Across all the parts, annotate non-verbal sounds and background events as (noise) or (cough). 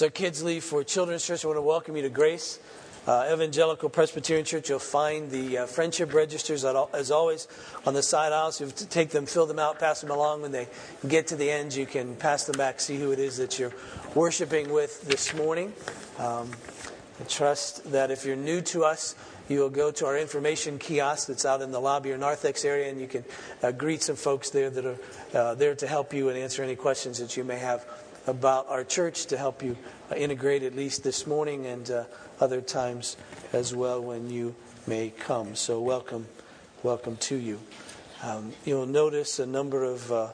As our kids leave for Children's Church, I want to welcome you to Grace. Uh, Evangelical Presbyterian Church, you'll find the uh, friendship registers, as always, on the side aisles. You have to take them, fill them out, pass them along. When they get to the end, you can pass them back, see who it is that you're worshiping with this morning. Um, I trust that if you're new to us, you will go to our information kiosk that's out in the lobby or narthex area, and you can uh, greet some folks there that are uh, there to help you and answer any questions that you may have about our church to help you uh, integrate at least this morning and uh, other times as well when you may come. So, welcome, welcome to you. Um, you'll notice a number of, uh,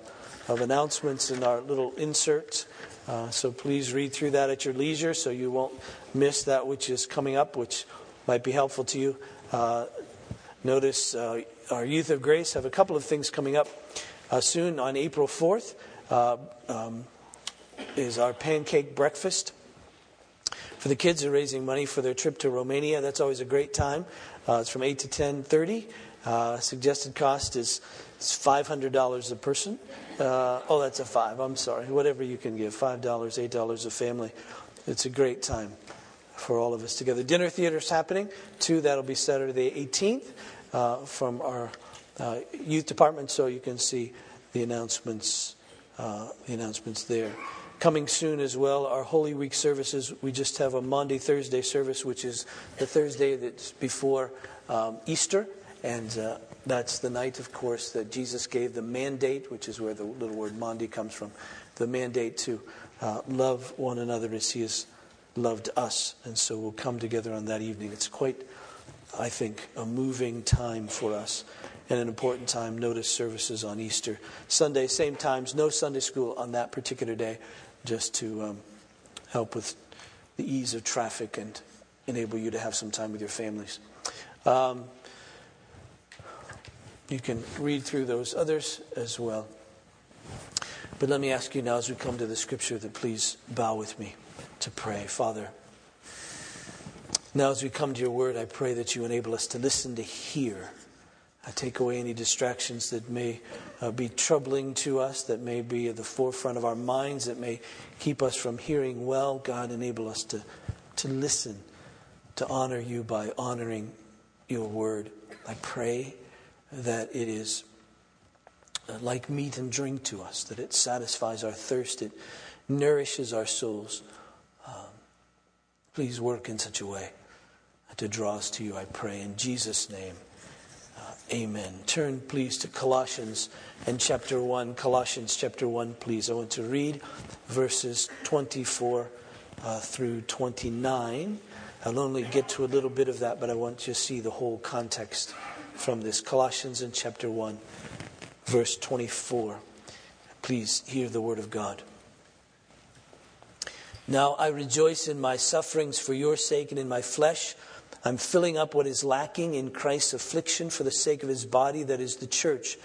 of announcements in our little inserts. Uh, so, please read through that at your leisure so you won't miss that which is coming up, which might be helpful to you. Uh, notice uh, our Youth of Grace have a couple of things coming up soon on April 4th. Um, is our pancake breakfast. For the kids, are raising money for their trip to Romania. That's always a great time. Uh, it's from 8 to 10.30. Uh, suggested cost is $500 a person. Uh, oh, that's a 5 I'm sorry. Whatever you can give. $5, $8 a family. It's a great time for all of us together. Dinner theater is happening. Two, that'll be Saturday the 18th uh, from our uh, youth department, so you can see the announcements, uh, the announcements there. Coming soon as well, our Holy Week services. We just have a Maundy Thursday service, which is the Thursday that's before um, Easter. And uh, that's the night, of course, that Jesus gave the mandate, which is where the little word Maundy comes from the mandate to uh, love one another as he has loved us. And so we'll come together on that evening. It's quite, I think, a moving time for us and an important time. Notice services on Easter Sunday, same times, no Sunday school on that particular day just to um, help with the ease of traffic and enable you to have some time with your families. Um, you can read through those others as well. But let me ask you now, as we come to the scripture, that please bow with me to pray. Father, now as we come to your word, I pray that you enable us to listen to hear I take away any distractions that may uh, be troubling to us, that may be at the forefront of our minds, that may keep us from hearing well. God, enable us to, to listen, to honor you by honoring your word. I pray that it is uh, like meat and drink to us, that it satisfies our thirst, it nourishes our souls. Um, please work in such a way to draw us to you, I pray. In Jesus' name. Amen. Turn, please, to Colossians and chapter 1. Colossians chapter 1, please. I want to read verses 24 uh, through 29. I'll only get to a little bit of that, but I want you to see the whole context from this. Colossians in chapter 1, verse 24. Please hear the word of God. Now I rejoice in my sufferings for your sake and in my flesh I'm filling up what is lacking in Christ's affliction for the sake of his body, that is the church,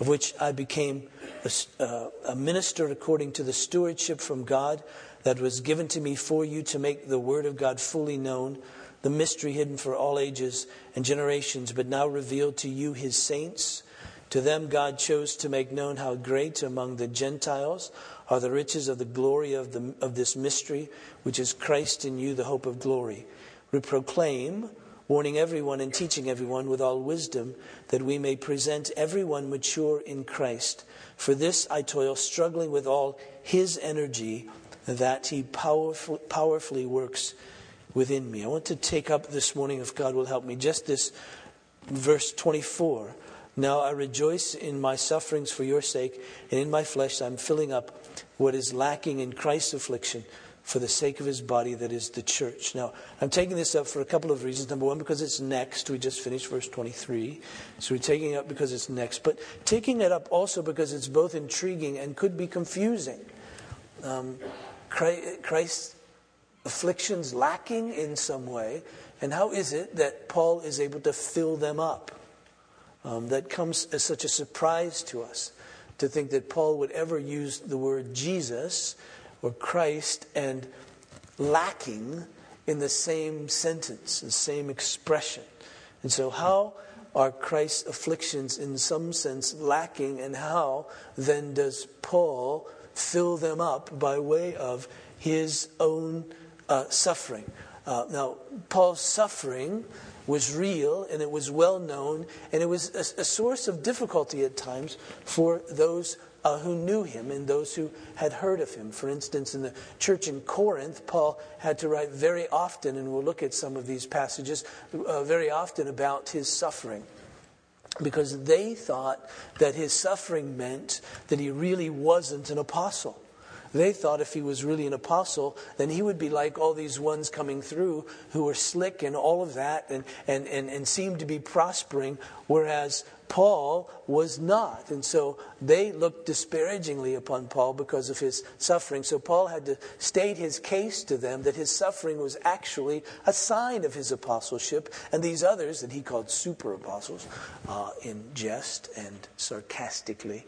of which I became a, uh, a, minister according to the stewardship from God that was given to me for you to make the word of God fully known, the mystery hidden for all ages and generations, but now revealed to you, his saints. To them, God chose to make known how great among the Gentiles are the riches of the glory of, the, of this mystery, which is Christ in you, the hope of glory we proclaim, warning everyone and teaching everyone with all wisdom, that we may present everyone mature in Christ. For this I toil, struggling with all his energy that he powerful, powerfully works within me. I want to take up this morning, if God will help me, just this verse 24. Now I rejoice in my sufferings for your sake, and in my flesh I'm filling up what is lacking in Christ's affliction for the sake of his body, that is the church. Now, I'm taking this up for a couple of reasons. Number one, because it's next. We just finished verse 23. So we're taking it up because it's next. But taking it up also because it's both intriguing and could be confusing. Um, Christ's afflictions lacking in some way. And how is it that Paul is able to fill them up? Um, that comes as such a surprise to us to think that Paul would ever use the word Jesus or Christ and lacking in the same sentence, the same expression. And so, how are Christ's afflictions in some sense lacking, and how then does Paul fill them up by way of his own uh, suffering? Uh, now, Paul's suffering was real and it was well known, and it was a, a source of difficulty at times for those uh, who knew him and those who had heard of him. For instance, in the church in Corinth, Paul had to write very often, and we'll look at some of these passages, uh, very often about his suffering. Because they thought that his suffering meant that he really wasn't an apostle. They thought if he was really an apostle, then he would be like all these ones coming through who were slick and all of that and, and, and, and seemed to be prospering, whereas Paul was not. And so they looked disparagingly upon Paul because of his suffering. So Paul had to state his case to them that his suffering was actually a sign of his apostleship. And these others that he called super apostles uh, in jest and sarcastically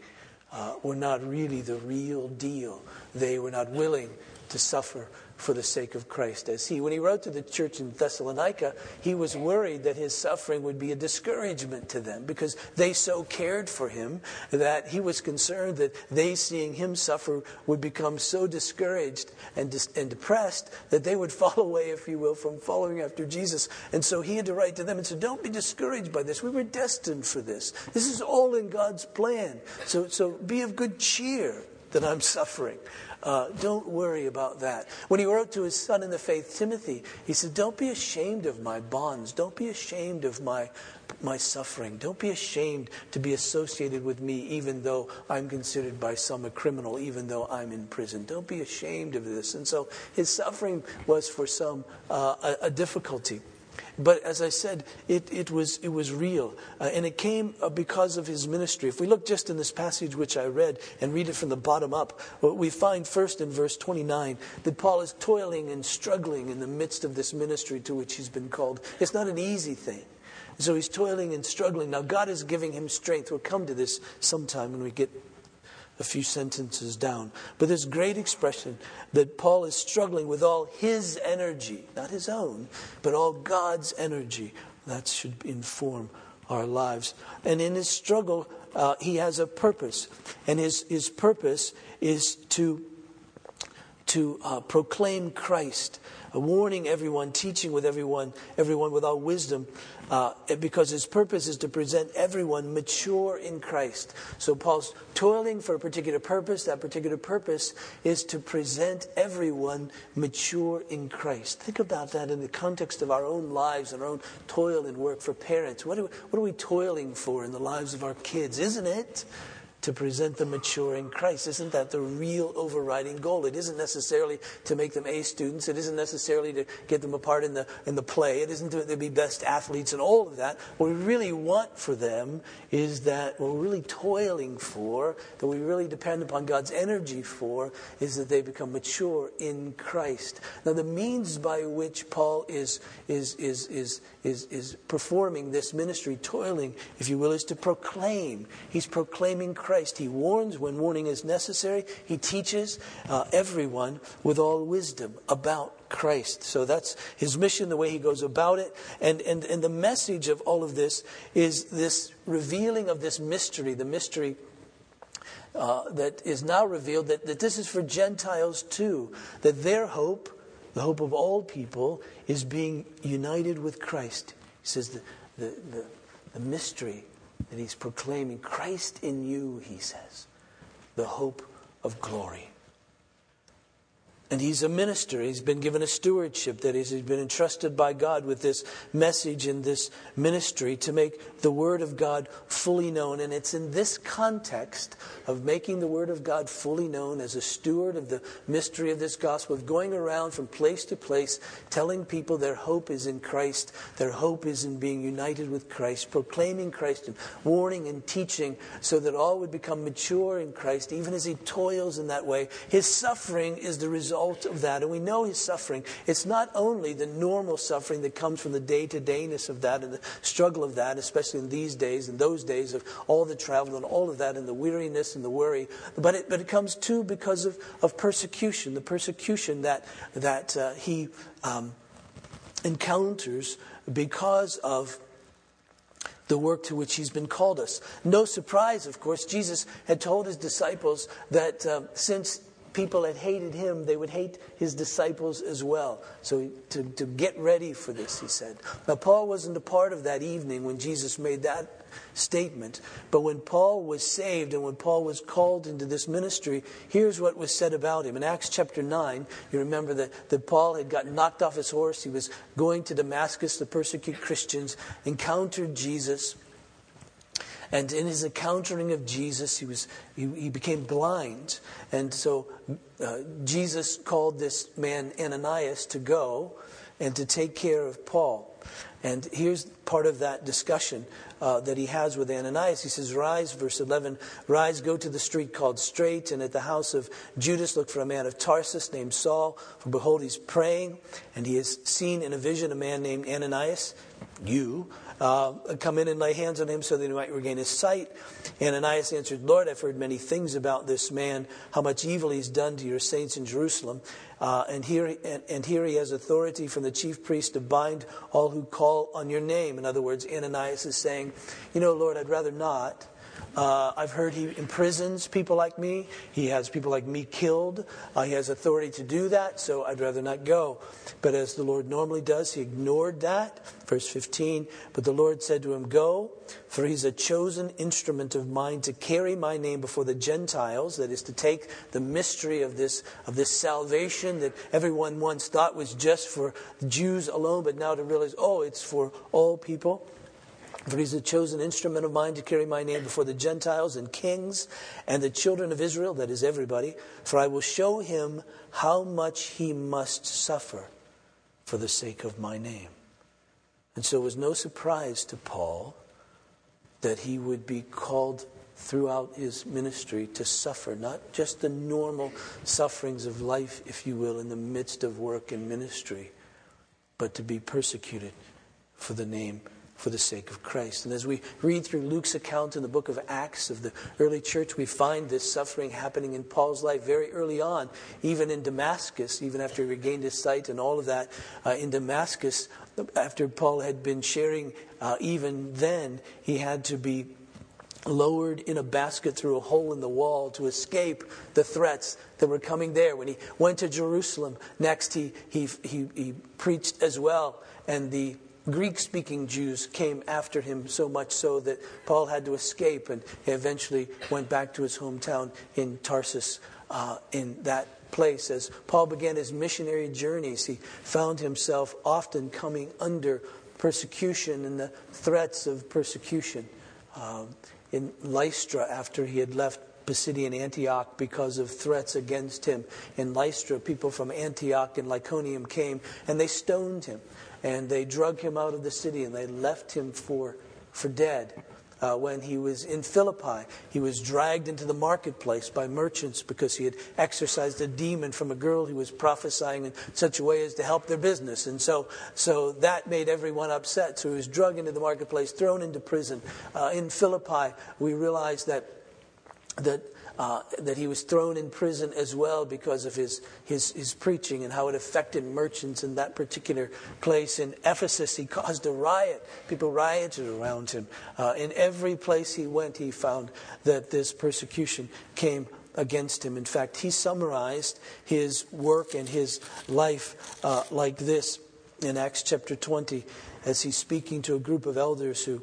uh, were not really the real deal. They were not willing to suffer for the sake of Christ as he. When he wrote to the church in Thessalonica, he was worried that his suffering would be a discouragement to them because they so cared for him that he was concerned that they, seeing him suffer, would become so discouraged and, dis- and depressed that they would (laughs) fall away, if you will, from following after Jesus. And so he had to write to them and said, Don't be discouraged by this. We were destined for this. This is all in God's plan. So, so be of good cheer that I'm suffering. Uh, don't worry about that. When he wrote to his son in the faith, Timothy, he said, Don't be ashamed of my bonds. Don't be ashamed of my, my suffering. Don't be ashamed to be associated with me, even though I'm considered by some a criminal, even though I'm in prison. Don't be ashamed of this. And so his suffering was for some uh, a, a difficulty. But as I said, it, it, was, it was real. Uh, and it came uh, because of his ministry. If we look just in this passage which I read and read it from the bottom up, we find first in verse 29 that Paul is toiling and struggling in the midst of this ministry to which he's been called. It's not an easy thing. So he's toiling and struggling. Now, God is giving him strength. We'll come to this sometime when we get a few sentences down. But this great expression that Paul is struggling with all his energy, not his own, but all God's energy, that should inform our lives. And in his struggle, uh, he has a purpose. And his, his purpose is to, to uh, proclaim Christ warning everyone, teaching with everyone, everyone with all wisdom, uh, because his purpose is to present everyone mature in Christ. So Paul's toiling for a particular purpose. That particular purpose is to present everyone mature in Christ. Think about that in the context of our own lives and our own toil and work for parents. What are, we, what are we toiling for in the lives of our kids? Isn't it? To present them mature in Christ. Isn't that the real overriding goal? It isn't necessarily to make them A students. It isn't necessarily to get them a part in the, in the play. It isn't to, be best athletes and all of that. What we really want for them is that what we're really toiling for, that we really depend upon God's energy for, is that they become mature in Christ. Now, the means by which Paul is, is, is, is, is, is performing this ministry, toiling, if you will, is to proclaim. He's proclaiming Christ. He warns when warning is necessary. He teaches uh, everyone with all wisdom about Christ. So that's his mission, the way he goes about it. And, and, and the message of all of this is this revealing of this mystery, the mystery uh, that is now revealed that, that this is for Gentiles too, that their hope, the hope of all people, is being united with Christ. He says the, the, the, the mystery that he's proclaiming Christ in you, he says, the hope of glory. And he's a minister. He's been given a stewardship, that is, he's been entrusted by God with this message and this ministry to make the Word of God fully known. And it's in this context of making the Word of God fully known as a steward of the mystery of this gospel, of going around from place to place, telling people their hope is in Christ, their hope is in being united with Christ, proclaiming Christ, and warning and teaching so that all would become mature in Christ, even as he toils in that way. His suffering is the result result of that, and we know his suffering, it's not only the normal suffering that comes from the day to dayness of that and the struggle of that, especially in these days and those days of all the travel and all of that and the weariness and the worry, but it, but it comes too because of, of persecution, the persecution that, that uh, he um, encounters because of the work to which he's been called us. No surprise, of course, Jesus had told his disciples that uh, since people had hated him, they would hate his disciples as well. So to, to get ready for this, he said. Now, Paul wasn't a part of that evening when Jesus made that statement. But when Paul was saved and when Paul was called into this ministry, here's what was said about him. In Acts chapter 9, you remember that, that Paul had got knocked off his horse. He was going to Damascus to persecute Christians, encountered Jesus. And in his encountering of Jesus, he, was, he, he became blind. And so uh, Jesus called this man Ananias to go and to take care of Paul. And here's part of that discussion uh, that he has with Ananias. He says, Rise, verse 11, rise, go to the street called Straight, and at the house of Judas look for a man of Tarsus named Saul. For behold, he's praying, and he has seen in a vision a man named Ananias, you, uh, come in and lay hands on him so that he might regain his sight. Ananias answered, Lord, I've heard many things about this man, how much evil he's done to your saints in Jerusalem. Uh, and, here, and, and, here he has authority from the chief priest to bind all who call on your name. In other words, Ananias is saying, You know, Lord, I'd rather not. Uh, I've heard he imprisons people like me. He has people like me killed. Uh, he has authority to do that, so I'd rather not go. But as the Lord normally does, he ignored that. Verse 15 But the Lord said to him, Go, for he's a chosen instrument of mine to carry my name before the Gentiles, that is, to take the mystery of this, of this salvation that everyone once thought was just for Jews alone, but now to realize, oh, it's for all people. For he's a chosen instrument of mine to carry my name before the Gentiles and kings and the children of Israel, that is everybody. For I will show him how much he must suffer for the sake of my name. And so it was no surprise to Paul that he would be called throughout his ministry to suffer, not just the normal sufferings of life, if you will, in the midst of work and ministry, but to be persecuted for the name for the sake of Christ. And as we read through Luke's account in the book of Acts of the early church, we find this suffering happening in Paul's life very early on, even in Damascus, even after he regained his sight and all of that. Uh, in Damascus, after Paul had been sharing, uh, even then, he had to be lowered in a basket through a hole in the wall to escape the threats that were coming there. When he went to Jerusalem, next he, he, he, he preached as well, and the Greek speaking Jews came after him so much so that Paul had to escape and he eventually went back to his hometown in Tarsus uh, in that place. As Paul began his missionary journeys, he found himself often coming under persecution and the threats of persecution. Um, in Lystra, after he had left Pisidian Antioch because of threats against him. In Lystra, people from Antioch and Iconium came and they stoned him and they drug him out of the city and they left him for, for dead. Uh, when he was in Philippi, he was dragged into the marketplace by merchants because he had exorcised a demon from a girl who was prophesying in such a way as to help their business. And so, so that made everyone upset. So he was dragged into the marketplace, thrown into prison. Uh, in Philippi, we realized that, that uh, that he was thrown in prison as well because of his, his, his preaching and how it affected merchants in that particular place. In Ephesus, he caused a riot. People rioted around him. Uh, in every place he went, he found that this persecution came against him. In fact, he summarized his work and his life uh, like this in Acts chapter 20 as he's speaking to a group of elders who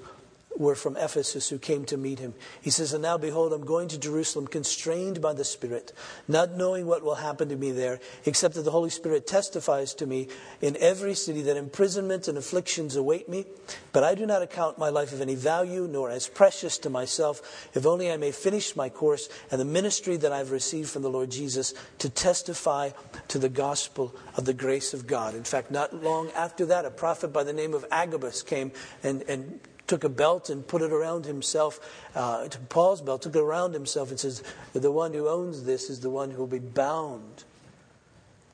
were from Ephesus who came to meet him. He says, And now behold, I'm going to Jerusalem, constrained by the Spirit, not knowing what will happen to me there, except that the Holy Spirit testifies to me in every city that imprisonment and afflictions await me. But I do not account my life of any value, nor as precious to myself, if only I may finish my course and the ministry that I've received from the Lord Jesus to testify to the gospel of the grace of God. In fact, not long after that, a prophet by the name of Agabus came and, and took a belt and put it around himself, uh, Paul's belt, took it around himself, and says, The one who owns this is the one who will be bound.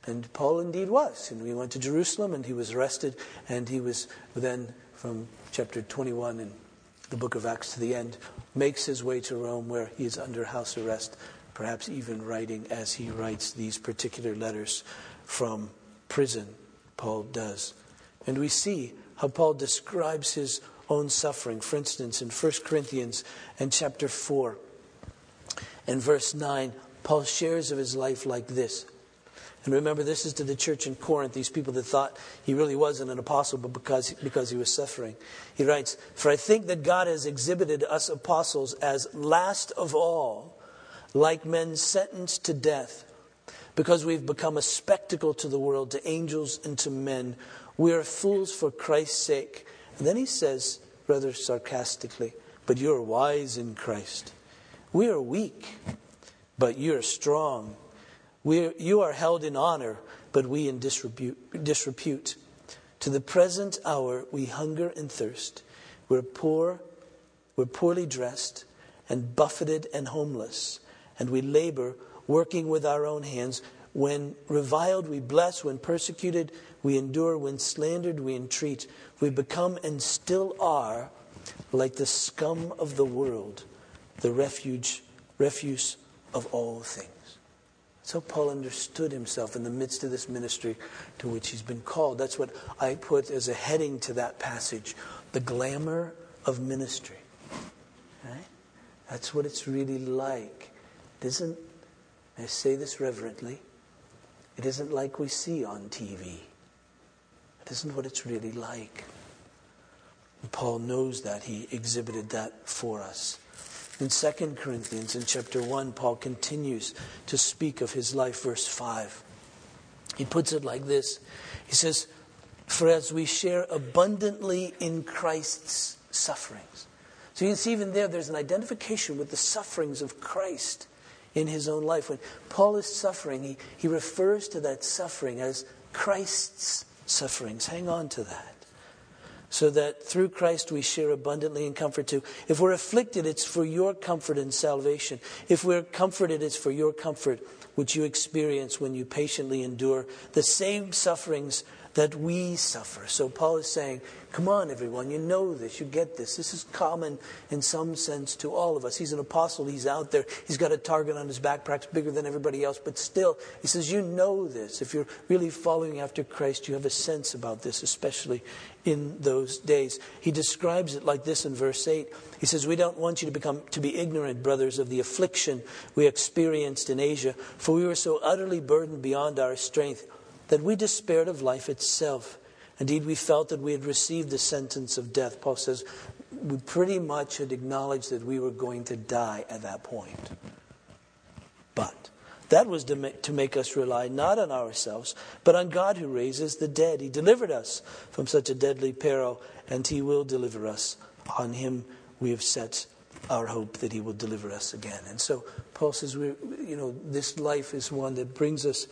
And Paul indeed was. And we went to Jerusalem and he was arrested, and he was then, from chapter 21 in the book of Acts to the end, makes his way to Rome where he is under house arrest, perhaps even writing as he writes these particular letters from prison. Paul does. And we see how Paul describes his own suffering. For instance, in 1 Corinthians and chapter 4 and verse 9, Paul shares of his life like this. And remember, this is to the church in Corinth, these people that thought he really wasn't an apostle, but because, because he was suffering. He writes, For I think that God has exhibited us apostles as last of all, like men sentenced to death, because we've become a spectacle to the world, to angels and to men. We are fools for Christ's sake. And then he says, rather sarcastically, But you're wise in Christ. We are weak, but you're strong. We're, you are held in honor, but we in disrepute, disrepute. To the present hour, we hunger and thirst. We're poor, we're poorly dressed, and buffeted and homeless. And we labor, working with our own hands. When reviled, we bless. When persecuted, we endure. When slandered, we entreat. We become and still are like the scum of the world, the refuge, refuse of all things. So Paul understood himself in the midst of this ministry to which he's been called. That's what I put as a heading to that passage the glamour of ministry. Right? That's what it's really like. It isn't, I say this reverently, it isn't like we see on TV. Isn't what it's really like. And Paul knows that. He exhibited that for us. In 2 Corinthians, in chapter 1, Paul continues to speak of his life, verse 5. He puts it like this He says, For as we share abundantly in Christ's sufferings. So you can see, even there, there's an identification with the sufferings of Christ in his own life. When Paul is suffering, he, he refers to that suffering as Christ's sufferings. Hang on to that so that through Christ we share abundantly in comfort too. If we're afflicted, it's for your comfort and salvation. If we're comforted, it's for your comfort, which you experience when you patiently endure the same sufferings that we suffer. So Paul is saying, Come on, everyone, you know this, you get this. This is common in some sense to all of us. He's an apostle, he's out there, he's got a target on his back, perhaps bigger than everybody else, but still, he says, You know this. If you're really following after Christ, you have a sense about this, especially in those days. He describes it like this in verse 8. He says, We don't want you to become to be ignorant, brothers, of the affliction we experienced in Asia, for we were so utterly burdened beyond our strength that we despaired of life itself. Indeed, we felt that we had received the sentence of death. Paul says, we pretty much had acknowledged that we were going to die at that point. But that was to make, to make us rely not on ourselves, but on God who raises the dead. He delivered us from such a deadly peril, and He will deliver us. On Him we have set our hope that He will deliver us again. And so Paul says, we, you know, this life is one that brings us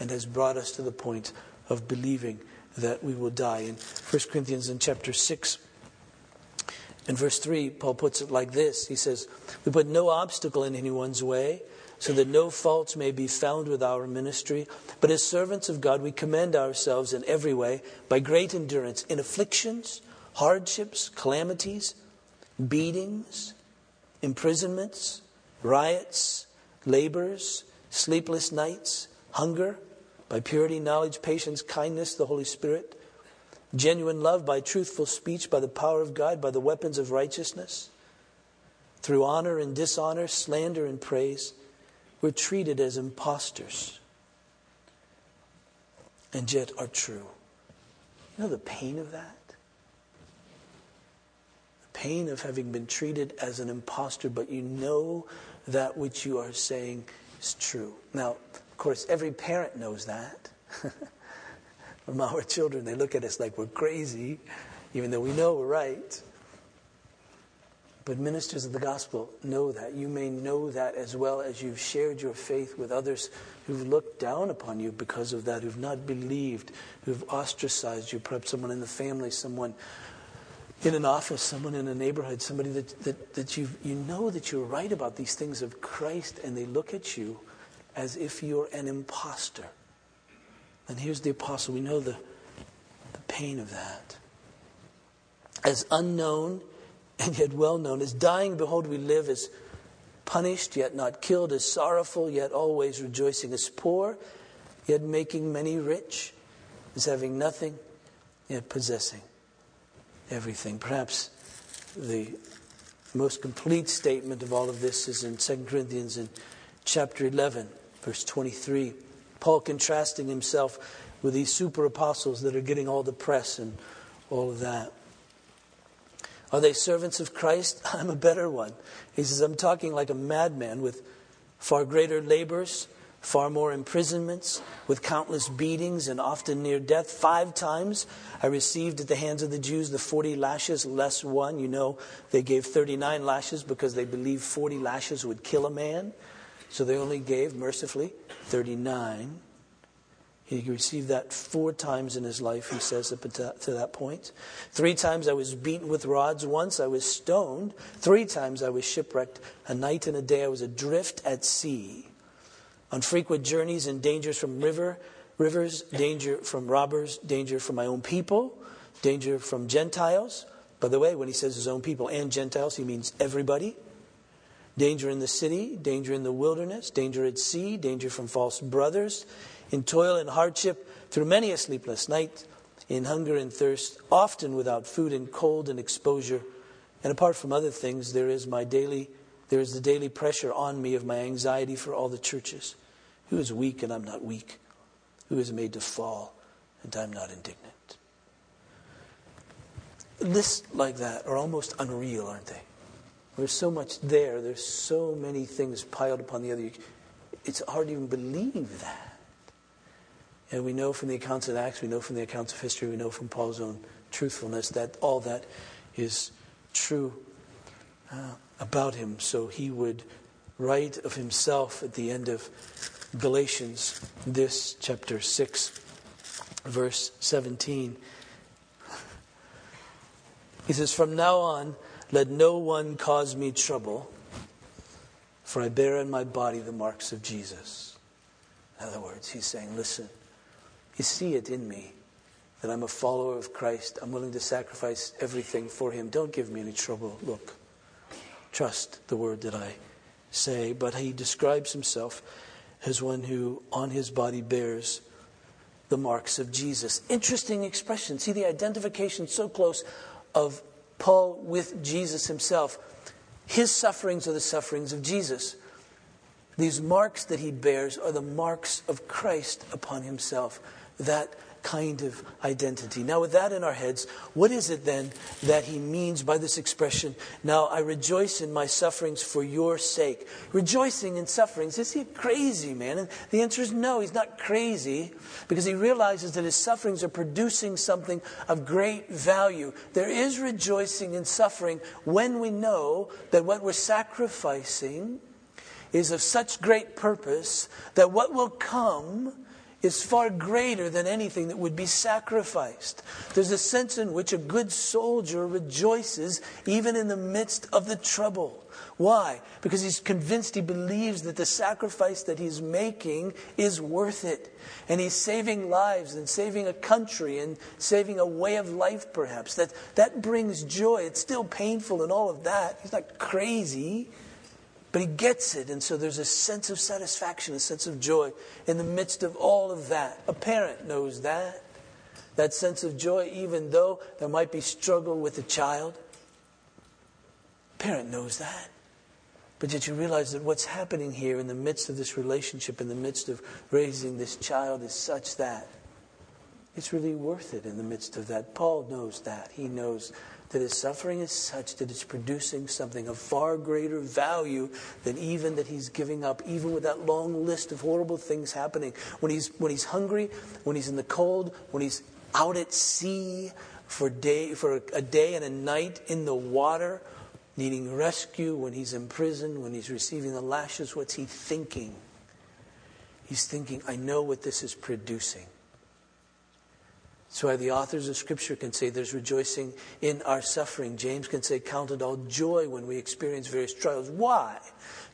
and has brought us to the point of believing that we will die. In 1 Corinthians in chapter 6, in verse 3, Paul puts it like this He says, We put no obstacle in anyone's way, so that no faults may be found with our ministry. But as servants of God, we commend ourselves in every way by great endurance in afflictions, hardships, calamities, beatings, imprisonments, riots, labors, sleepless nights hunger, by purity, knowledge, patience, kindness, the Holy Spirit, genuine love, by truthful speech, by the power of God, by the weapons of righteousness, through honor and dishonor, slander and praise, we're treated as impostors and yet are true. You know the pain of that? The pain of having been treated as an impostor, but you know that which you are saying is true. Now, of course, every parent knows that. (laughs) From our children, they look at us like we're crazy, even though we know we're right. But ministers of the gospel know that. You may know that as well as you've shared your faith with others who've looked down upon you because of that, who've not believed, who've ostracized you, perhaps someone in the family, someone in an office, someone in a neighborhood, somebody that, that, that you you know that you're right about these things of Christ, and they look at you as if you're an impostor. And here's the apostle. We know the, the pain of that. As unknown and yet well known, as dying, behold, we live, as punished, yet not killed, as sorrowful, yet always rejoicing, as poor, yet making many rich, as having nothing, yet possessing everything. Perhaps the most complete statement of all of this is in 2 Corinthians in chapter 11, verse 23. Paul contrasting himself with these super apostles that are getting all the press and all of that. Are they servants of Christ? (laughs) I'm a better one. He says, I'm talking like a madman with far greater labors, far more imprisonments, with countless beatings and often near death. Five times I received at the hands of the Jews the 40 lashes less one. You know, they gave 39 lashes because they believed 40 lashes would kill a man. So they only gave, mercifully, 39. He received that four times in his life, he says up to that point. Three times I was beaten with rods. Once I was stoned. Three times I was shipwrecked. A night and a day I was adrift at sea. On frequent journeys and dangers from river, rivers, danger from robbers, danger from my own people, danger from Gentiles. By the way, when he says his own people and Gentiles, he means everybody. Danger in the city, danger in the wilderness, danger at sea, danger from false brothers in toil and hardship, through many a sleepless night, in hunger and thirst, often without food and cold and exposure. And apart from other things, there is my daily there is the daily pressure on me of my anxiety for all the churches. Who is weak and I'm not weak? Who is made to fall and I'm not indignant? Lists like that are almost unreal, aren't they? There's so much there. There's so many things piled upon the other. It's hard to even believe that. And we know from the accounts of Acts, we know from the accounts of history, we know from Paul's own truthfulness that all that is true uh, about him. So he would write of himself at the end of Galatians, this chapter 6, verse 17. He says, From now on, let no one cause me trouble, for I bear in my body the marks of Jesus. In other words, he's saying, Listen, you see it in me that I'm a follower of Christ. I'm willing to sacrifice everything for him. Don't give me any trouble. Look, trust the word that I say. But he describes himself as one who on his body bears the marks of Jesus. Interesting expression. See the identification so close of Paul with Jesus himself. His sufferings are the sufferings of Jesus. These marks that he bears are the marks of Christ upon himself that kind of identity. Now, with that in our heads, what is it then that he means by this expression, now I rejoice in my sufferings for your sake? Rejoicing in sufferings, is he crazy, man? And the answer is no, he's not crazy because he realizes that his sufferings are producing something of great value. There is rejoicing in suffering when we know that what we're sacrificing is of such great purpose that what will come is far greater than anything that would be sacrificed. There's a sense in which a good soldier rejoices even in the midst of the trouble. Why? Because he's convinced, he believes that the sacrifice that he's making is worth it. And he's saving lives and saving a country and saving a way of life, perhaps. That, that brings joy. It's still painful and all of that. He's not crazy. But he gets it, and so there's a sense of satisfaction, a sense of joy in the midst of all of that. A parent knows that. That sense of joy, even though there might be struggle with the child. A parent knows that. But did you realize that what's happening here in the midst of this relationship, in the midst of raising this child, is such that it's really worth it in the midst of that. Paul knows that. He knows that his suffering is such that it's producing something of far greater value than even that he's giving up, even with that long list of horrible things happening. When he's, when he's hungry, when he's in the cold, when he's out at sea for, day, for a day and a night in the water, needing rescue, when he's in prison, when he's receiving the lashes, what's he thinking? He's thinking, I know what this is producing. That's why the authors of Scripture can say there's rejoicing in our suffering. James can say, Count it all joy when we experience various trials. Why?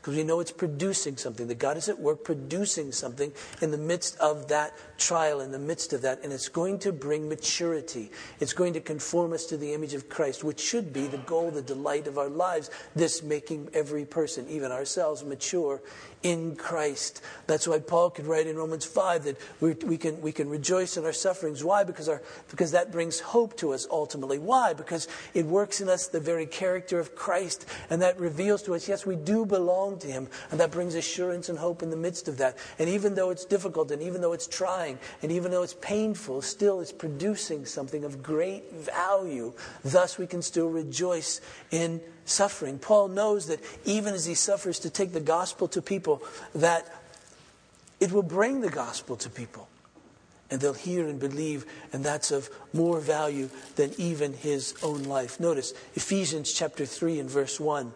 Because we know it's producing something, that God is at work producing something in the midst of that trial, in the midst of that, and it's going to bring maturity. It's going to conform us to the image of Christ, which should be the goal, the delight of our lives, this making every person, even ourselves, mature in Christ. That's why Paul could write in Romans 5 that we, we, can, we can rejoice in our sufferings. Why? Because, our, because that brings hope to us ultimately. Why? Because it works in us the very character of Christ, and that reveals to us, yes, we do belong to Him, and that brings assurance and hope in the midst of that. And even though it's difficult, and even though it's trying, and even though it's painful, still it's producing something of great value. Thus, we can still rejoice in suffering. Paul knows that even as he suffers to take the gospel to people, that it will bring the gospel to people. And they'll hear and believe, and that's of more value than even his own life. Notice Ephesians chapter 3 and verse 1.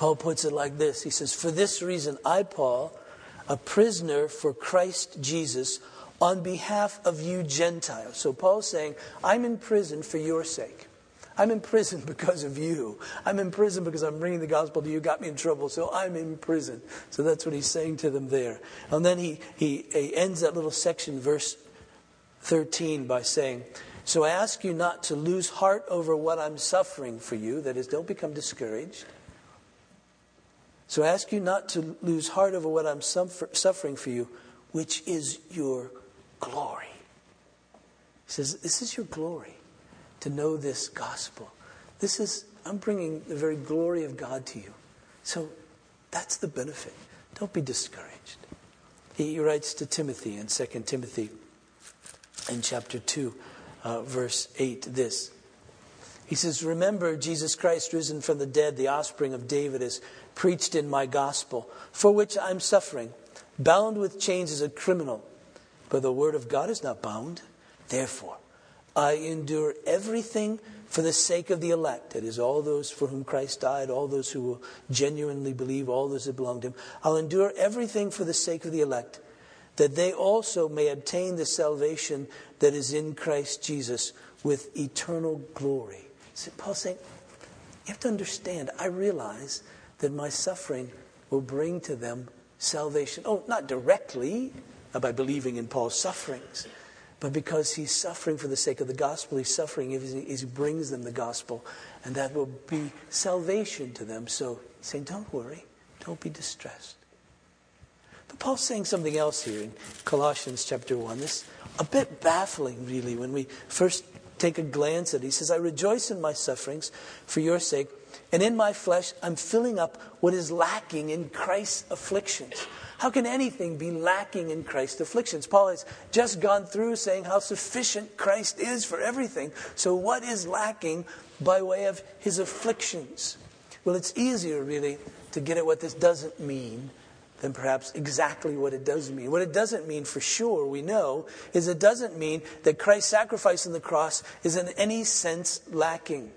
Paul puts it like this He says, For this reason, I, Paul, a prisoner for Christ Jesus, on behalf of you Gentiles. So Paul's saying, I'm in prison for your sake. I'm in prison (laughs) because of you. I'm in prison because I'm bringing the gospel to you. Got me in trouble, so I'm in prison. So that's what he's saying to them there. And then he, he, he ends that little section, verse 13, by saying, So I ask you not to lose heart over what I'm suffering for you. That is, don't become discouraged. So I ask you not to lose heart over what I'm suffering for you, which is your glory. He says, This is your glory to know this gospel. This is, I'm bringing the very glory of God to you. So that's the benefit. Don't be discouraged. He writes to Timothy in 2 Timothy in chapter 2, uh, verse 8, this. He says, Remember Jesus Christ risen from the dead, the offspring of David, is preached in my gospel, for which I'm suffering, bound with chains as a criminal. But the word of God is not bound. Therefore, I endure everything for the sake of the elect. That is, all those for whom Christ died, all those who will genuinely believe, all those that belong to Him. I'll endure everything for the sake of the elect, that they also may obtain the salvation that is in Christ Jesus with eternal glory. So Paul's saying, you have to understand, I realize that my suffering will bring to them salvation. Oh, not directly by believing in Paul's sufferings but because he's suffering for the sake of the gospel, he's suffering as he brings them the gospel, and that will be salvation to them. So he's saying, Don't worry, don't be distressed. But Paul's saying something else here in Colossians chapter 1. This a bit baffling, really, when we first take a glance at it. He says, I rejoice in my sufferings for your sake, and in my flesh I'm filling up what is lacking in Christ's afflictions how can anything be lacking in Christ's afflictions? Paul has just gone through saying how sufficient Christ is for everything. So, what is lacking by way of his afflictions? Well, it's easier, really, to get at what this doesn't mean than perhaps exactly what it does mean. What it doesn't mean for sure, we know, is it doesn't mean that Christ's sacrifice on the cross is in any sense lacking.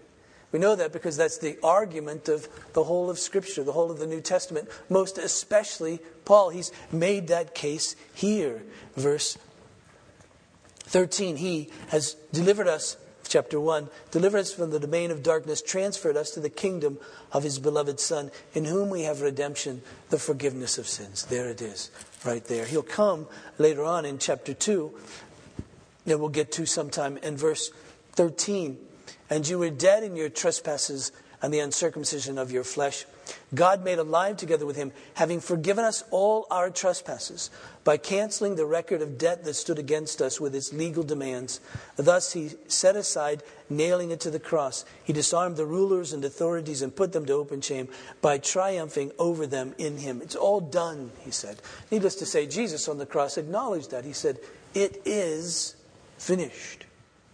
We know that because that's the argument of the whole of Scripture, the whole of the New Testament, most especially Paul. He's made that case here. Verse 13 He has delivered us, chapter 1, delivered us from the domain of darkness, transferred us to the kingdom of His beloved Son, in whom we have redemption, the forgiveness of sins. There it is, right there. He'll come later on in chapter 2, that we'll get to sometime in verse 13 and you were dead in your trespasses and the uncircumcision of your flesh. God made alive together with him, having forgiven us all our trespasses by canceling the record of debt that stood against us with its legal demands. Thus he set aside, nailing it to the cross. He disarmed the rulers and authorities and put them to open shame by triumphing over them in him. It's all done, he said. Needless to say, Jesus on the cross acknowledged that. He said, It is finished.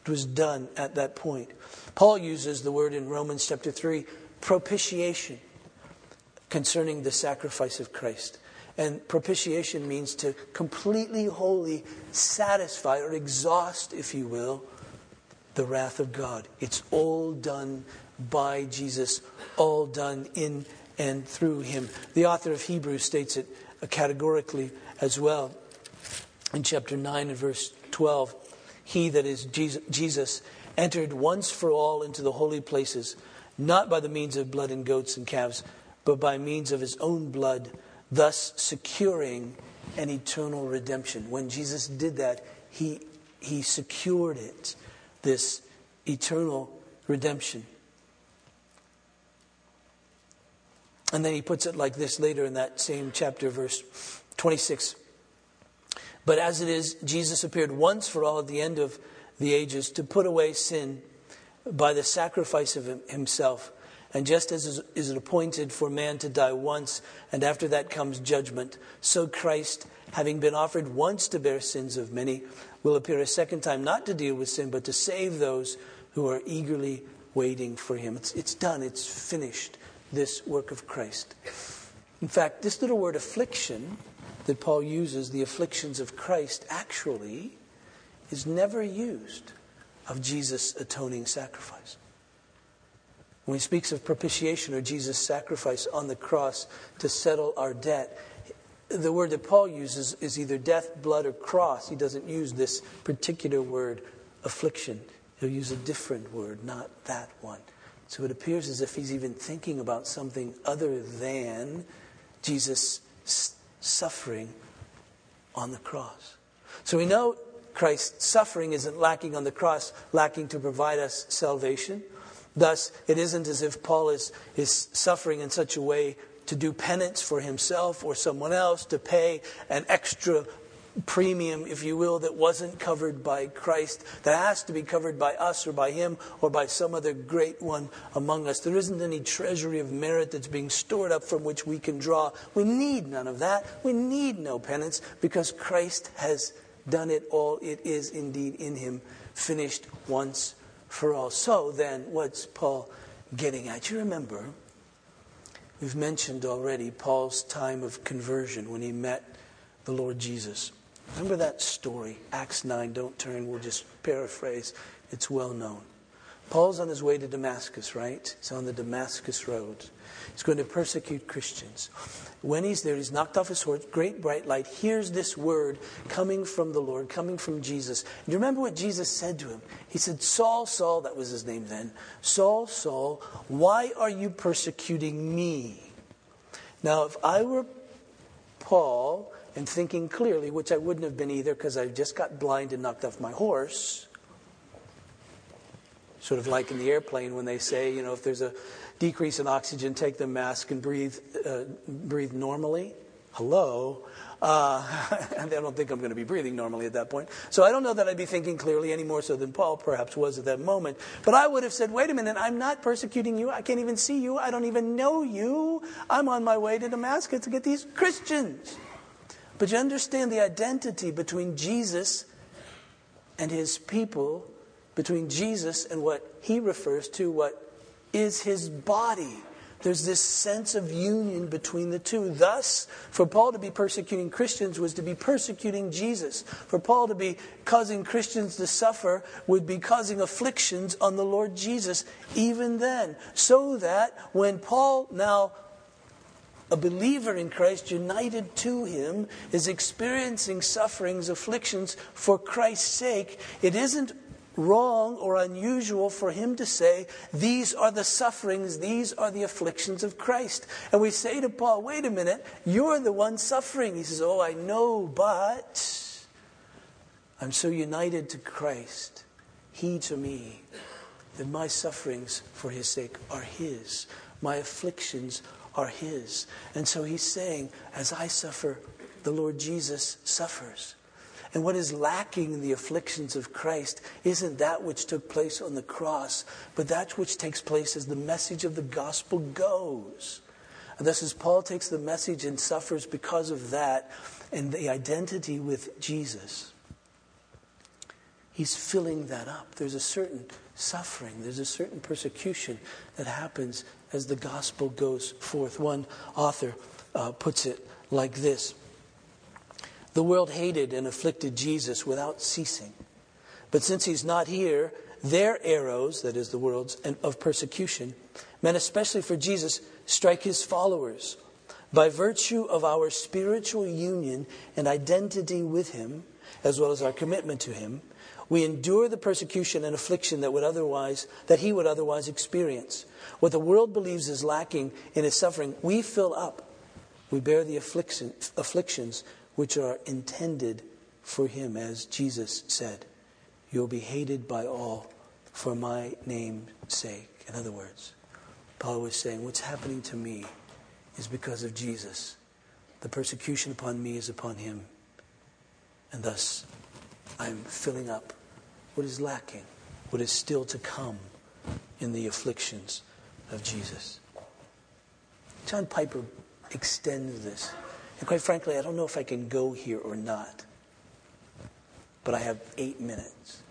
It was done at that point. Paul uses the word in Romans chapter 3, propitiation, concerning the sacrifice of Christ. And propitiation means to completely, wholly satisfy or exhaust, if you will, the wrath of God. It's all done by Jesus, all done in and through him. The author of Hebrews states it categorically as well in chapter 9 and verse 12. He that is Jesus entered once for all into the holy places, not by the means of blood and goats and calves, but by means of his own blood, thus securing an eternal redemption. When Jesus did that, he, he secured it, this eternal redemption. And then he puts it like this later in that same chapter, verse 26. But as it is, Jesus appeared once for all at the end of the ages to put away sin by the sacrifice of himself. And just as is appointed for man to die once, and after that comes judgment, so Christ, having been offered once to bear sins of many, will appear a second time, not to deal with sin, but to save those who are eagerly waiting for him. It's, it's done, it's finished, this work of Christ. In fact, this little word affliction that Paul uses, the afflictions of Christ, actually is never used of Jesus' atoning sacrifice. When he speaks of propitiation or Jesus' sacrifice on the cross to settle our debt, the word that Paul uses is either death, blood, or cross. He doesn't use this particular word, affliction. He'll use a different word, not that one. So it appears as if he's even thinking about something other than Jesus' suffering on the cross. So we know Christ's suffering isn't lacking on the cross, lacking to provide us salvation. Thus, it isn't as if Paul is, is suffering in such a way to do penance for himself or someone else, to pay an extra premium, if you will, that wasn't covered by Christ, that has to be covered by us or by Him or by some other great one among us. There isn't any treasury of merit that's being stored up from which we can draw. We need none of that. We need no penance because Christ has done it all. It is indeed in him, finished once for all. So then, what's Paul getting at? You remember, we've mentioned already Paul's time of conversion when he met the Lord Jesus. Remember that story, Acts 9, don't turn, we'll just paraphrase, it's well known. Paul's on his way to Damascus, right? He's on the Damascus Road. He's going to persecute Christians. When he's there, he's knocked off his horse, great bright light, hears this word coming from the Lord, coming from Jesus. And you remember what Jesus said to him? He said, Saul, Saul, that was his name then, Saul, Saul, why are you persecuting me? Now, if I were Paul and thinking clearly, which I wouldn't have been either because I just got blind and knocked off my horse, sort of like in the airplane when they say, you know, if there's a decrease in oxygen, take the mask and breathe, uh, breathe normally. Hello. Uh, (laughs) and I don't think I'm going to be breathing normally at that point. So I don't know that I'd be thinking clearly any more so than Paul perhaps was at that moment. But I would have said, wait a minute, I'm not persecuting you. I can't even see you. I don't even know you. I'm on my way to Damascus to get these Christians. But you understand the identity between Jesus and his people, between Jesus and what he refers to, what is his body. There's this sense of union between the two. Thus, for Paul to be persecuting Christians was to be persecuting Jesus. For Paul to be causing Christians to suffer would be causing afflictions on the Lord Jesus even then. So that when Paul, now a believer in Christ, united to him, is experiencing sufferings, afflictions for Christ's sake, it isn't wrong or unusual for him to say, These are the sufferings, these are the afflictions of Christ. And we say to Paul, Wait a minute, you're the one suffering. He says, Oh, I know, but I'm so united to Christ, he to me, that my sufferings for his sake are his, my afflictions are his. And so he's saying, As I suffer, the Lord Jesus suffers. And what is lacking in the afflictions of Christ isn't that which took place on the cross, but that which takes place as the message of the gospel goes. And thus, as Paul takes the message and suffers because of that and the identity with Jesus, he's filling that up. There's a certain suffering, there's a certain persecution that happens as the gospel goes forth. One author uh, puts it like this the world hated and afflicted Jesus without ceasing. But since he's not here, their arrows, that is the world's, of persecution, meant especially for Jesus, strike his followers. By virtue of our spiritual union and identity with Him, as well as our commitment to Him, we endure the persecution and affliction that would otherwise that he would otherwise experience. What the world believes is lacking in his suffering, we fill up. We bear the affliction, afflictions which are intended for him, as Jesus said. You'll be hated by all for my name's sake. In other words, Paul was saying, What's happening to me is because of Jesus. The persecution upon me is upon him. And thus, I'm filling up what is lacking, what is still to come in the afflictions of Jesus. John Piper extends this. And quite frankly, I don't know if I can go here or not. But I have eight minutes.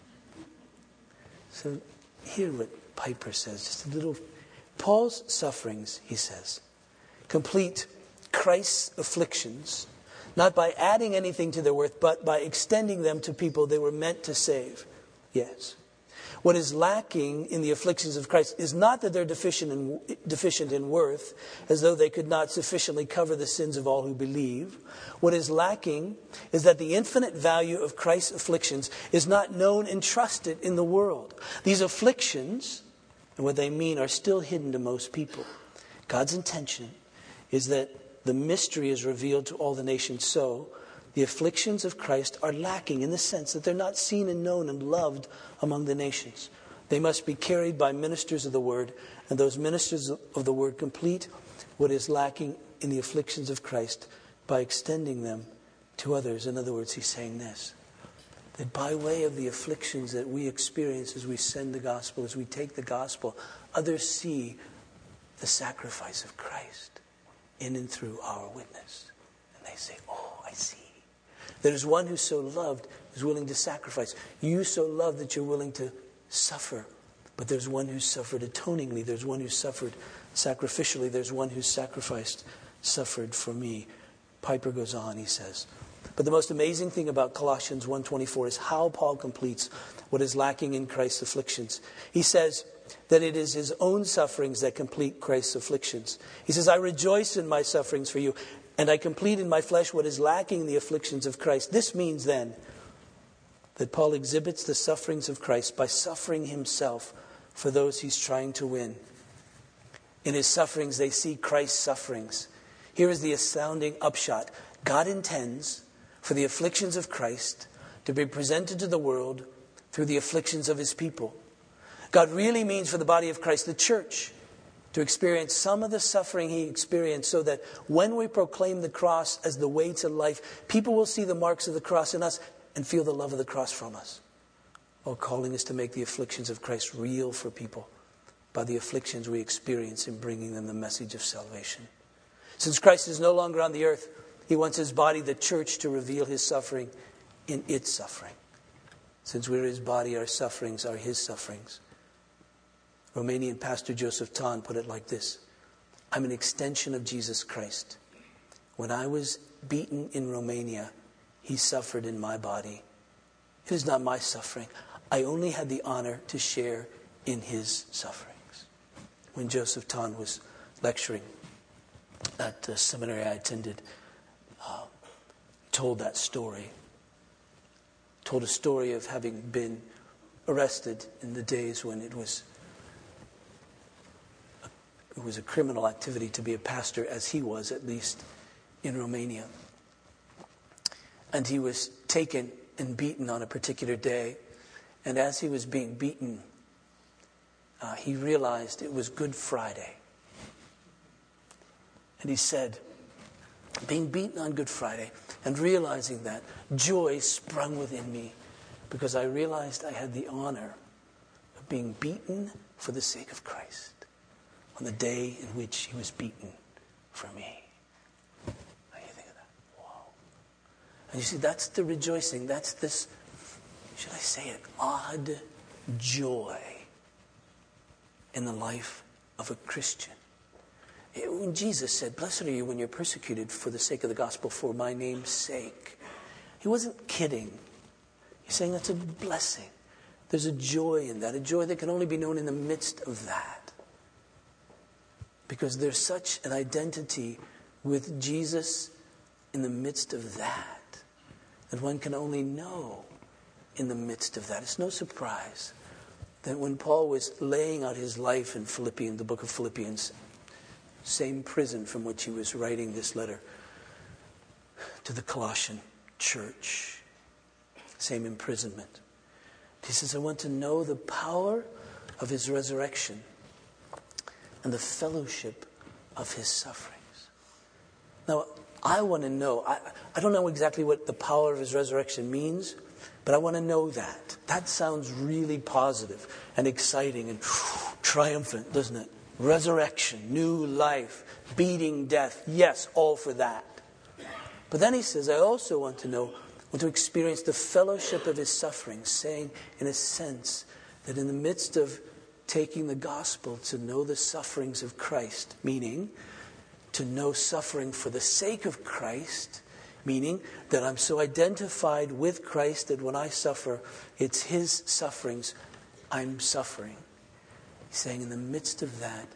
So hear what Piper says. Just a little. Paul's sufferings, he says, complete Christ's afflictions, not by adding anything to their worth, but by extending them to people they were meant to save. Yes. What is lacking in the afflictions of Christ is not that they're deficient in, deficient in worth, as though they could not sufficiently cover the sins of all who believe. What is lacking is that the infinite value of Christ's afflictions is not known and trusted in the world. These afflictions, and what they mean, are still hidden to most people. God's intention is that the mystery is revealed to all the nations so the afflictions of Christ are lacking in the sense that they're not seen and known and loved among the nations. They must be carried by ministers of the word, and those ministers of the word complete what is lacking in the afflictions of Christ by extending them to others. In other words, he's saying this that by way of the afflictions that we experience as we send the gospel, as we take the gospel, others see the sacrifice of Christ in and through our witness. And they say, Oh, I see. There's one who's so loved is willing to sacrifice. You so love that you're willing to suffer. But there's one who suffered atoningly. There's one who suffered sacrificially. There's one who sacrificed, suffered for me. Piper goes on, he says. But the most amazing thing about Colossians 1:24 is how Paul completes what is lacking in Christ's afflictions. He says that it is his own sufferings that complete Christ's afflictions. He says, "I rejoice in my sufferings for you, and I complete in my flesh what is lacking in the afflictions of Christ. This means then that Paul exhibits the sufferings of Christ by suffering himself for those he's trying to win. In his sufferings, they see Christ's sufferings. Here is the astounding upshot God intends for the afflictions of Christ to be presented to the world through the afflictions of his people. God really means for the body of Christ, the church, to experience some of the suffering he experienced so that when we proclaim the cross as the way to life, people will see the marks of the cross in us and feel the love of the cross from us. While calling us to make the afflictions of Christ real for people by the afflictions we experience in bringing them the message of salvation. Since Christ is no longer on the earth, he wants his body, the church, to reveal his suffering in its suffering. Since we're his body, our sufferings are his sufferings. Romanian pastor Joseph Ton put it like this I'm an extension of Jesus Christ. When I was beaten in Romania, he suffered in my body. It is not my suffering. I only had the honor to share in his sufferings. When Joseph Ton was lecturing at the seminary I attended, uh, told that story. Told a story of having been arrested in the days when it was it was a criminal activity to be a pastor, as he was, at least in Romania. And he was taken and beaten on a particular day. And as he was being beaten, uh, he realized it was Good Friday. And he said, being beaten on Good Friday and realizing that, joy sprung within me because I realized I had the honor of being beaten for the sake of Christ on the day in which he was beaten for me. How do you think of that? Wow. And you see, that's the rejoicing. That's this, should I say it, odd joy in the life of a Christian. When Jesus said, Blessed are you when you're persecuted for the sake of the gospel, for my name's sake, he wasn't kidding. He's saying that's a blessing. There's a joy in that, a joy that can only be known in the midst of that because there's such an identity with Jesus in the midst of that that one can only know in the midst of that. It's no surprise that when Paul was laying out his life in Philippians, the book of Philippians, same prison from which he was writing this letter to the Colossian church, same imprisonment. He says, I want to know the power of his resurrection and the fellowship of his sufferings. Now, I want to know, I, I don't know exactly what the power of his resurrection means, but I want to know that. That sounds really positive and exciting and triumphant, doesn't it? Resurrection, new life, beating death. Yes, all for that. But then he says, I also want to know, want to experience the fellowship of his suffering, saying, in a sense, that in the midst of taking the gospel to know the sufferings of Christ, meaning to know suffering for the sake of Christ, meaning that I'm so identified with Christ that when I suffer, it's his sufferings I'm suffering. He's saying, in the midst of that,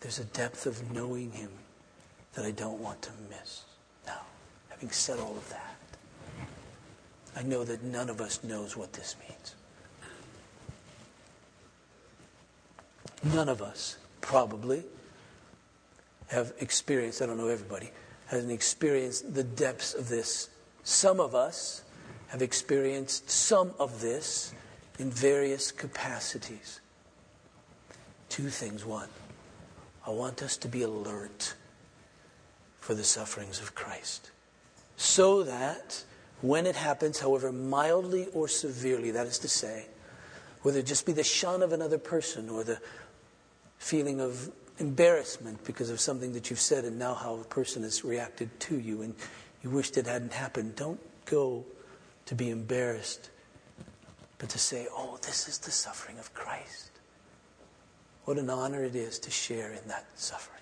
there's a depth of knowing him that I don't want to miss. Now, having said all of that, I know that none of us knows what this means. None of us probably have experienced, I don't know everybody, hasn't experienced the depths of this. Some of us have experienced some of this in various capacities. Two things. One, I want us to be alert for the sufferings of Christ. So that when it happens, however mildly or severely, that is to say, whether it just be the shun of another person or the feeling of embarrassment because of something that you've said and now how a person has reacted to you and you wished it hadn't happened. Don't go to be embarrassed, but to say, oh, this is the suffering of Christ. What an honor it is to share in that suffering.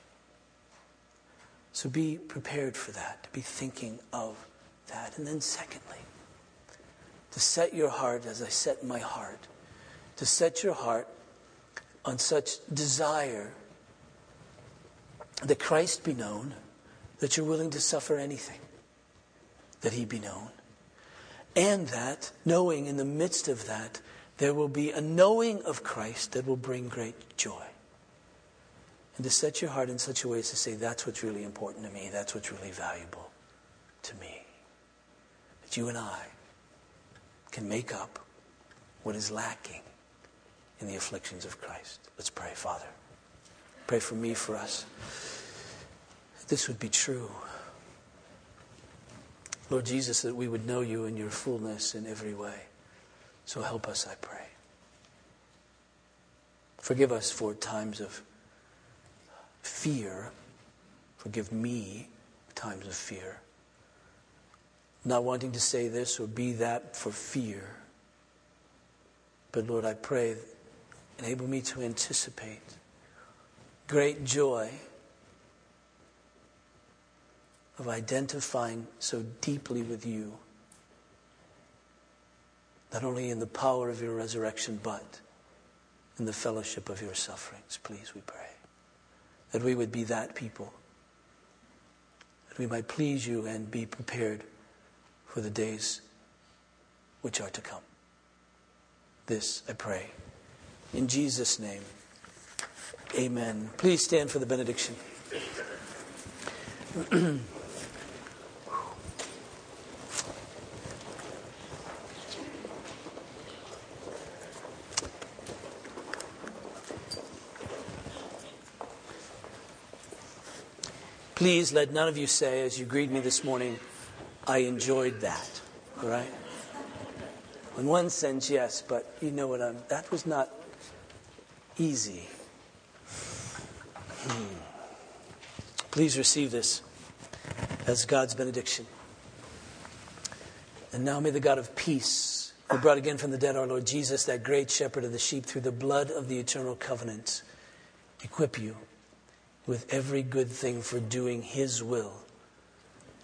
So be prepared for that, to be thinking of that. And then, secondly, to set your heart as I set my heart, to set your heart on such desire that Christ be known, that you're willing to suffer anything, that he be known. And that, knowing in the midst of that, there will be a knowing of Christ that will bring great joy. And to set your heart in such a way as to say, that's what's really important to me, that's what's really valuable to me. That you and I can make up what is lacking in the afflictions of Christ. Let's pray, Father. Pray for me, for us. This would be true. Lord Jesus, that we would know you in your fullness in every way. So help us, I pray. Forgive us for times of fear. Forgive me times of fear. Not wanting to say this or be that for fear. But Lord, I pray, enable me to anticipate great joy of identifying so deeply with you, not only in the power of your resurrection, but in the fellowship of your sufferings. Please, we pray. That we would be that people, that we might please you and be prepared for the days which are to come. This I pray. In Jesus' name. Amen. Please stand for the benediction. Please let none of you say, as you greet me this morning, I enjoyed that. All right? In one sense, yes, but you know what I'm. That was not easy. Hmm. Please receive this as God's benediction. And now may the God of peace, who brought again from the dead our Lord Jesus, that great shepherd of the sheep, through the blood of the eternal covenant, equip you with every good thing for doing his will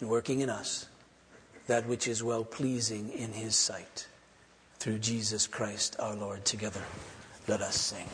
and working in us that which is well pleasing in his sight. Through Jesus Christ our Lord, together, let us sing.